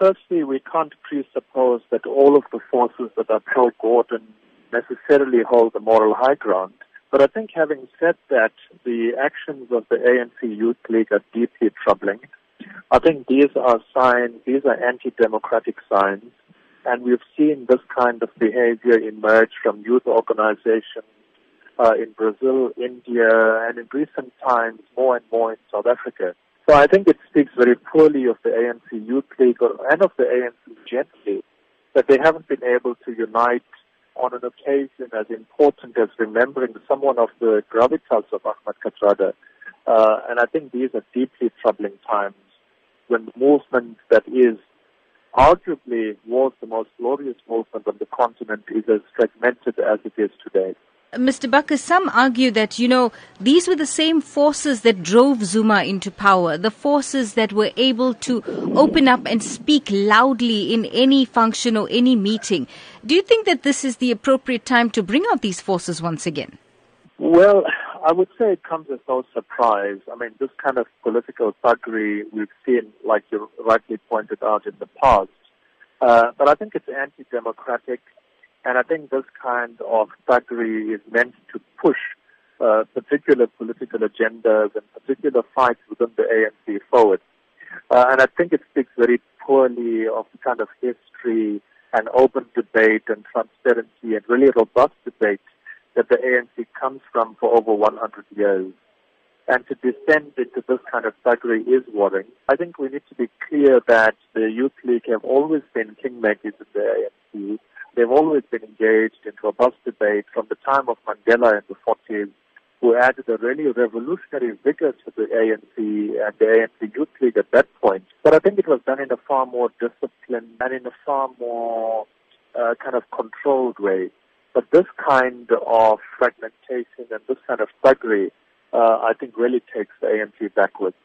firstly, we can't presuppose that all of the forces that are pro-Gordhan necessarily hold the moral high ground. But I think having said that, the actions of the ANC Youth League are deeply troubling. I think these are signs, these are anti-democratic signs, and we've seen this kind of behavior emerge from youth organizations uh, in Brazil, India, and in recent times more and more in South Africa. So I think it speaks very poorly of the ANC Youth League or, and of the ANC generally that they haven't been able to unite on an occasion as important as remembering someone of the gravitas of Ahmed Kathrada. Uh, and I think these are deeply troubling times when the movement that is arguably was the most glorious movement on the continent is as fragmented as it is today. Mr. Buccus, some argue that, you know, these were the same forces that drove Zuma into power, the forces that were able to open up and speak loudly in any function or any meeting. Do you think that this is the appropriate time to bring out these forces once again? Well, I would say it comes as no surprise. I mean, this kind of political thuggery we've seen, like you rightly pointed out, in the past. Uh, but I think it's anti-democratic and I think this kind of thuggery is meant to push uh, particular political agendas and particular fights within the ANC forward. Uh, and I think it speaks very poorly of the kind of history and open debate and transparency and really robust debate that the ANC comes from for over 100 years. And to descend into this kind of thuggery is worrying. I think we need to be clear that the Youth League have always been kingmakers in the ANC They've always been engaged in robust debate from the time of Mandela in the 40s, who added a really revolutionary vigor to the ANC and the ANC Youth League at that point. But I think it was done in a far more disciplined and in a far more uh, kind of controlled way. But this kind of fragmentation and this kind of thuggery, uh, I think really takes the ANC backwards.